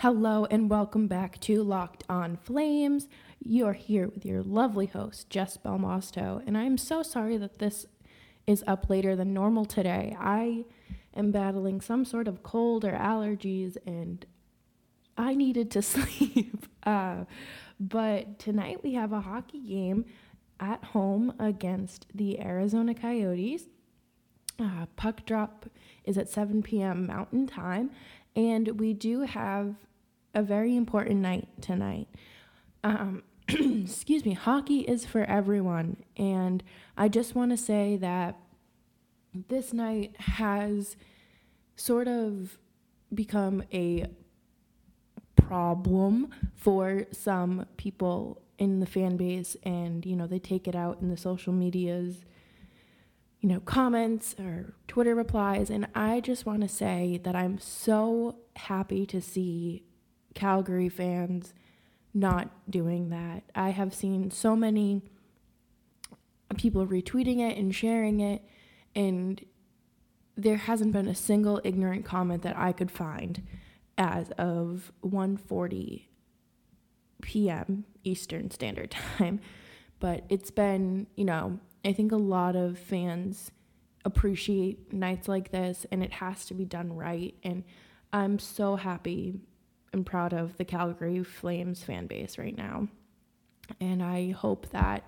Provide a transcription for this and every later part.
Hello and welcome back to Locked on Flames. You're here with your lovely host, Jess Belmosto, and I'm so sorry that this is up later than normal today. I am battling some sort of cold or allergies, and I needed to sleep. Uh, but tonight we have a hockey game at home against the Arizona Coyotes. Uh, puck drop is at 7 p.m. Mountain Time, and we do have a very important night tonight. Um, excuse me, hockey is for everyone, and I just want to say that this night has sort of become a problem for some people in the fan base. And you know they take it out in the social medias you know comments or twitter replies and i just want to say that i'm so happy to see calgary fans not doing that i have seen so many people retweeting it and sharing it and there hasn't been a single ignorant comment that i could find as of 1:40 p.m. Eastern Standard Time. But it's been, you know, I think a lot of fans appreciate nights like this and it has to be done right and I'm so happy and proud of the Calgary Flames fan base right now. And I hope that,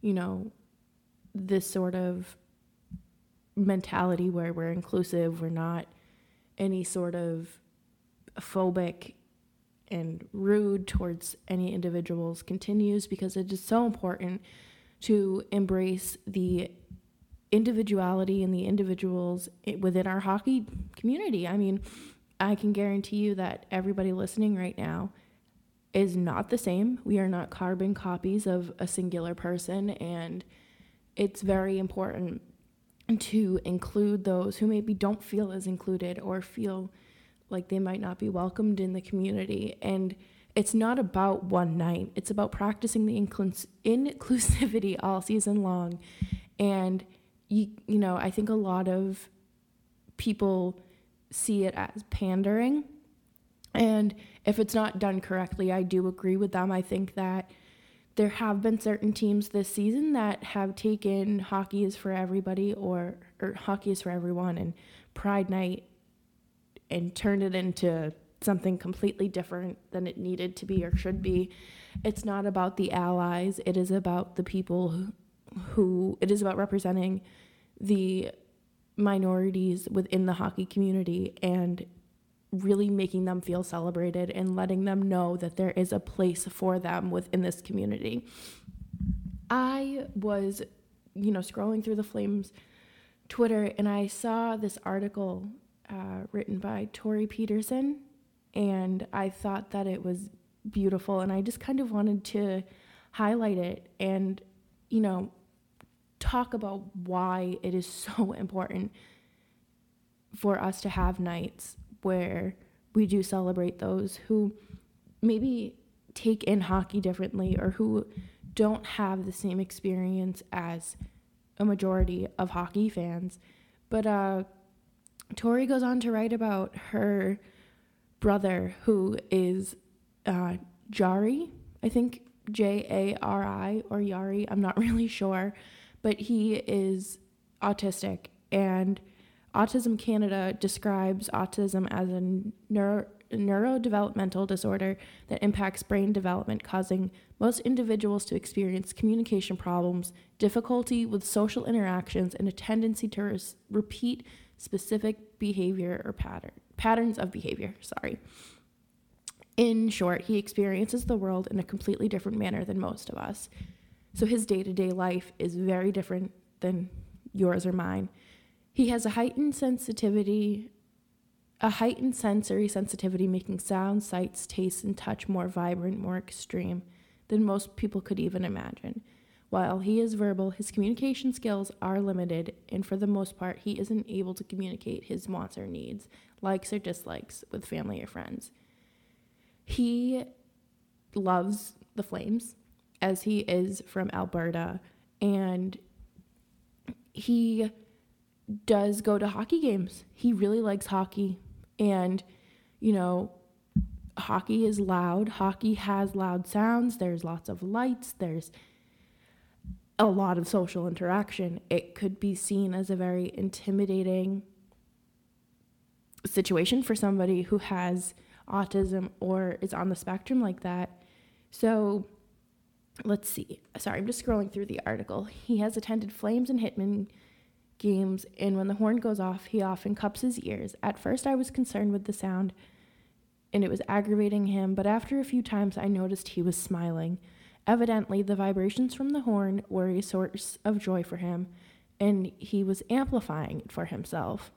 you know, this sort of mentality where we're inclusive, we're not any sort of phobic and rude towards any individuals continues because it is so important to embrace the individuality and the individuals within our hockey community. I mean, I can guarantee you that everybody listening right now is not the same. We are not carbon copies of a singular person, and it's very important to include those who maybe don't feel as included or feel like they might not be welcomed in the community and it's not about one night. It's about practicing the inclus- inclusivity all season long. And you you know i think a lot of people see it as pandering. And if it's not done correctly i do agree with them. I think that there have been certain teams this season that have taken hockey is for everybody or or hockey is for everyone and pride night and turned it into something completely different than it needed to be or should be. It's not about the allies, it is about the people who, who it is about representing the minorities within the hockey community and really making them feel celebrated and letting them know that there is a place for them within this community. I was, you know, scrolling through the Flames Twitter and I saw this article uh, written by Tori Peterson, and I thought that it was beautiful, and I just kind of wanted to highlight it and, you know, talk about why it is so important for us to have nights where we do celebrate those who maybe take in hockey differently or who don't have the same experience as a majority of hockey fans. But uh, Tori goes on to write about her brother, who is uh, Jari, I think J A R I or Yari, I'm not really sure, but he is autistic. And Autism Canada describes autism as a neuro- neurodevelopmental disorder that impacts brain development, causing most individuals to experience communication problems, difficulty with social interactions, and a tendency to repeat specific behavior or pattern patterns of behavior, sorry. In short, he experiences the world in a completely different manner than most of us. So his day-to-day life is very different than yours or mine. He has a heightened sensitivity, a heightened sensory sensitivity, making sounds, sights, tastes, and touch more vibrant, more extreme than most people could even imagine. While he is verbal, his communication skills are limited, and for the most part, he isn't able to communicate his wants or needs, likes or dislikes, with family or friends. He loves the Flames, as he is from Alberta, and he does go to hockey games. He really likes hockey, and you know, hockey is loud. Hockey has loud sounds. There's lots of lights. There's a lot of social interaction. It could be seen as a very intimidating situation for somebody who has autism or is on the spectrum like that. So let's see. Sorry, I'm just scrolling through the article. He has attended Flames and Hitman games, and when the horn goes off, he often cups his ears. At first, I was concerned with the sound, and it was aggravating him, but after a few times, I noticed he was smiling. Evidently, the vibrations from the horn were a source of joy for him, and he was amplifying it for himself.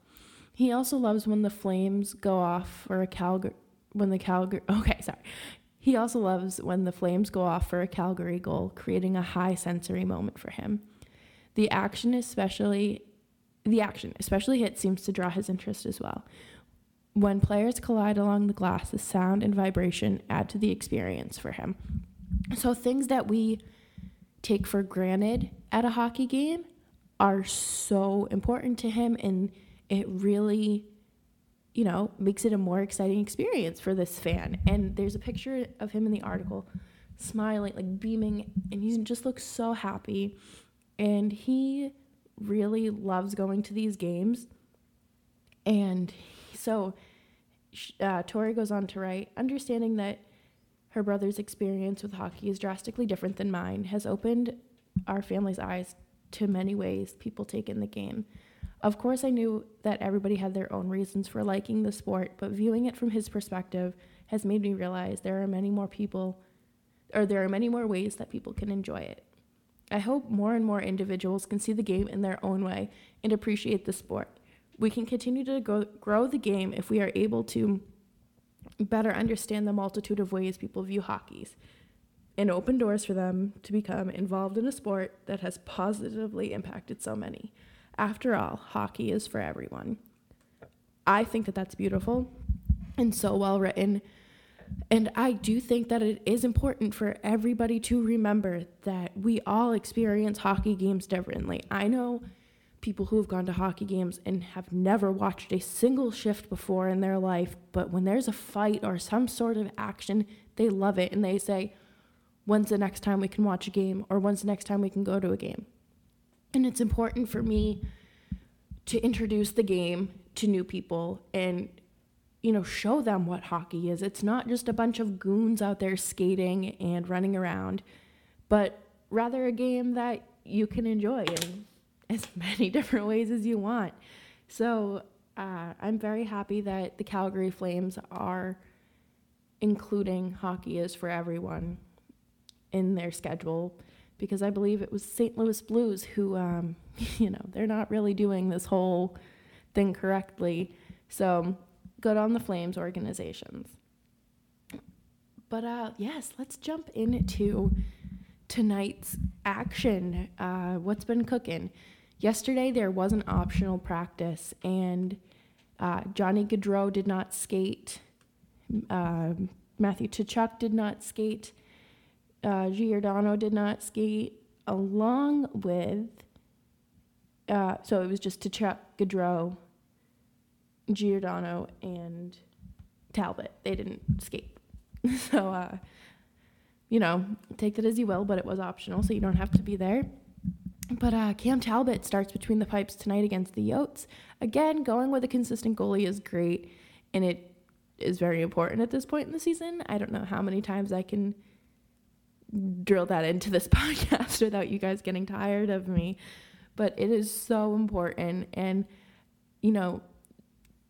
He also loves when the flames go off for a Calgary. When the Calgary, okay, sorry. He also loves when the flames go off for a Calgary goal, creating a high sensory moment for him. The action, especially the action, especially hit, seems to draw his interest as well. When players collide along the glass, the sound and vibration add to the experience for him. So things that we take for granted at a hockey game are so important to him and it really you know makes it a more exciting experience for this fan. And there's a picture of him in the article smiling like beaming and he just looks so happy. And he really loves going to these games. And so uh, tori goes on to write understanding that her brother's experience with hockey is drastically different than mine has opened our family's eyes to many ways people take in the game of course, I knew that everybody had their own reasons for liking the sport, but viewing it from his perspective has made me realize there are many more people, or there are many more ways that people can enjoy it. I hope more and more individuals can see the game in their own way and appreciate the sport. We can continue to go, grow the game if we are able to better understand the multitude of ways people view hockeys and open doors for them to become involved in a sport that has positively impacted so many. After all, hockey is for everyone. I think that that's beautiful and so well written. And I do think that it is important for everybody to remember that we all experience hockey games differently. I know people who have gone to hockey games and have never watched a single shift before in their life, but when there's a fight or some sort of action, they love it and they say, When's the next time we can watch a game? Or when's the next time we can go to a game? And it's important for me to introduce the game to new people and you know show them what hockey is. It's not just a bunch of goons out there skating and running around, but rather a game that you can enjoy in as many different ways as you want. So uh, I'm very happy that the Calgary Flames are including hockey is for everyone in their schedule because I believe it was St. Louis Blues who, um, you know, they're not really doing this whole thing correctly. So good on the Flames organizations. But uh, yes, let's jump into tonight's action. Uh, what's been cooking? Yesterday there was an optional practice, and uh, Johnny Gaudreau did not skate. Uh, Matthew Tkachuk did not skate uh, Giordano did not skate, along with, uh, so it was just Tkachuk, Gaudreau, Giordano, and Talbot. They didn't skate. so, uh, you know, take that as you will, but it was optional, so you don't have to be there. But uh, Cam Talbot starts between the pipes tonight against the Yotes. Again, going with a consistent goalie is great, and it is very important at this point in the season. I don't know how many times I can drill that into this podcast without you guys getting tired of me. But it is so important. And, you know,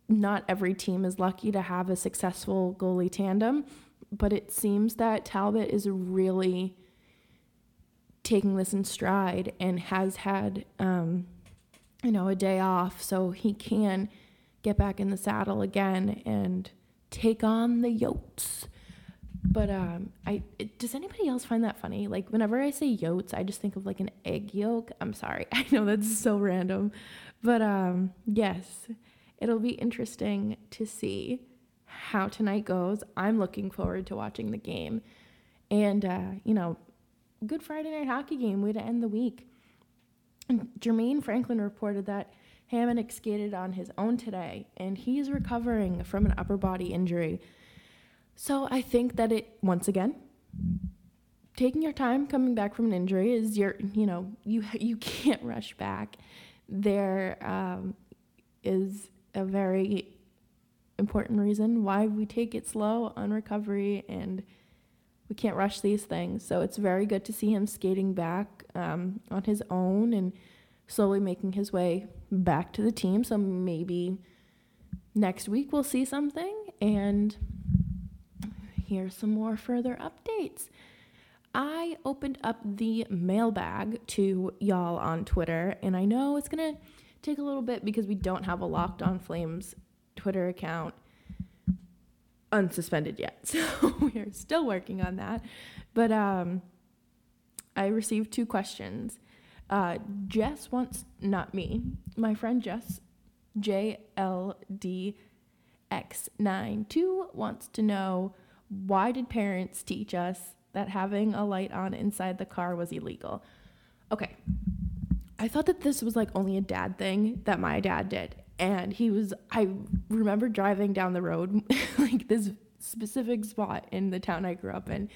not every team is lucky to have a successful goalie tandem, but it seems that Talbot is really taking this in stride and has had, um, you know, a day off so he can get back in the saddle again and take on the Yotes. But um, I it, does anybody else find that funny? Like whenever I say yotes, I just think of like an egg yolk. I'm sorry, I know that's so random, but um, yes, it'll be interesting to see how tonight goes. I'm looking forward to watching the game, and uh, you know, good Friday night hockey game way to end the week. And Jermaine Franklin reported that Hamonic skated on his own today, and he's recovering from an upper body injury. So I think that it, once again, taking your time coming back from an injury is your, you know, you, you can't rush back. There um, is a very important reason why we take it slow on recovery and we can't rush these things. So it's very good to see him skating back um, on his own and slowly making his way back to the team. So maybe next week we'll see something and here's some more further updates. I opened up the mailbag to y'all on Twitter, and I know it's to take a little bit because we don't have a Locked On Flames Twitter account unsuspended yet. So we're still working on that. But um, I received two questions. Uh, Jess wants, not me, my friend Jess, JLDX92 wants to know why did parents teach us that having a light on inside the car was illegal? Okay. I thought that this was like only a dad thing that my dad did and he was i remember driving down the road like this specific spot in the town i grew up in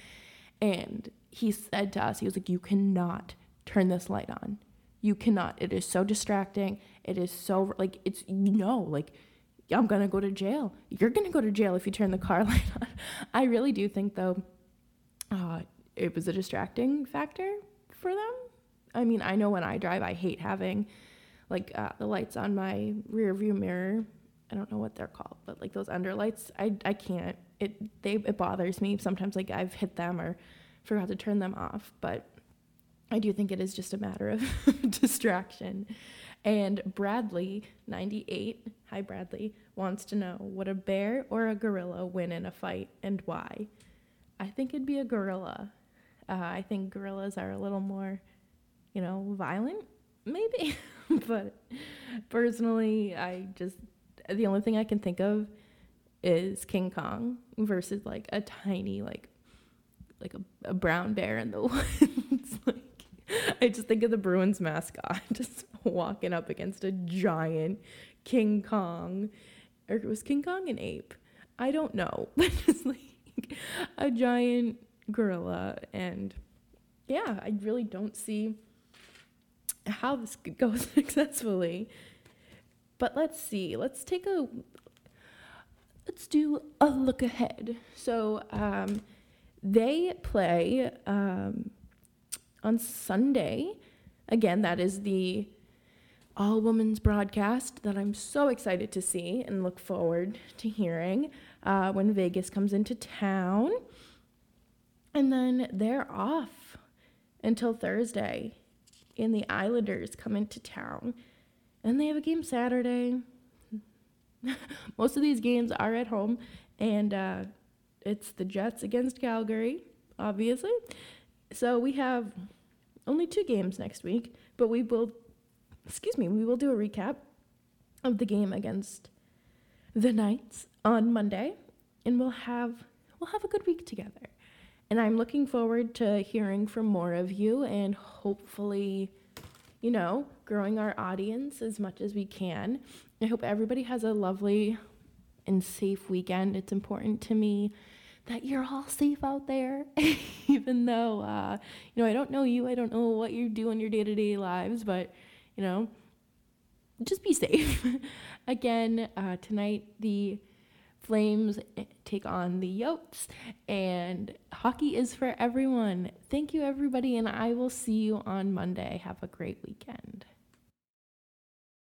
and he said to us he was like you cannot turn this light on. You cannot. It is so distracting. It is so like it's you know like i'm gonna go to jail. You're gonna go to jail if you turn the car light on. I really do think though uh, it was a distracting factor for them. I mean i know when i drive i hate having like uh, the lights on my rear view mirror. I don't know what they're called, but like those underlights, I I can't. It they it bothers me sometimes. Like I've hit them or forgot to turn them off, but I do think it is just a matter of distraction. And Bradley, 98, hi Bradley, wants to know would a bear or a gorilla win in a fight and why? I think it'd be a gorilla. Uh, I think gorillas are a little more, you know, violent, maybe. but personally, I just the only thing I can think of is King Kong versus like a tiny like like a, a brown bear in the woods. like I just think of the Bruins mascot just walking up against a giant King Kong, or was King Kong an ape? I don't know, but just like a giant gorilla, and yeah, I really don't see how this could go successfully. But let's see. Let's take a let's do a look ahead. So um, they play um, on Sunday. Again, that is the all women's broadcast that I'm so excited to see and look forward to hearing uh, when Vegas comes into town. And then they're off until Thursday and the Islanders come into town. And they have a game Saturday. Most of these games are at home, and uh, it's the Jets against Calgary, obviously. So we have only two games next week, but we will, excuse me, we will do a recap of the game against the Knights on Monday, and we'll have we'll have a good week together. And I'm looking forward to hearing from more of you and hopefully, you know, growing our audience as much as we can. I hope everybody has a lovely and safe weekend. It's important to me that you're all safe out there, even though, uh, you know, I don't know you, I don't know what you do in your day to day lives, but, you know, just be safe. Again, uh, tonight, the Flames eh, take on the Yotes, and hockey is for everyone. Thank you, everybody, and I will see you on Monday. Have a great weekend.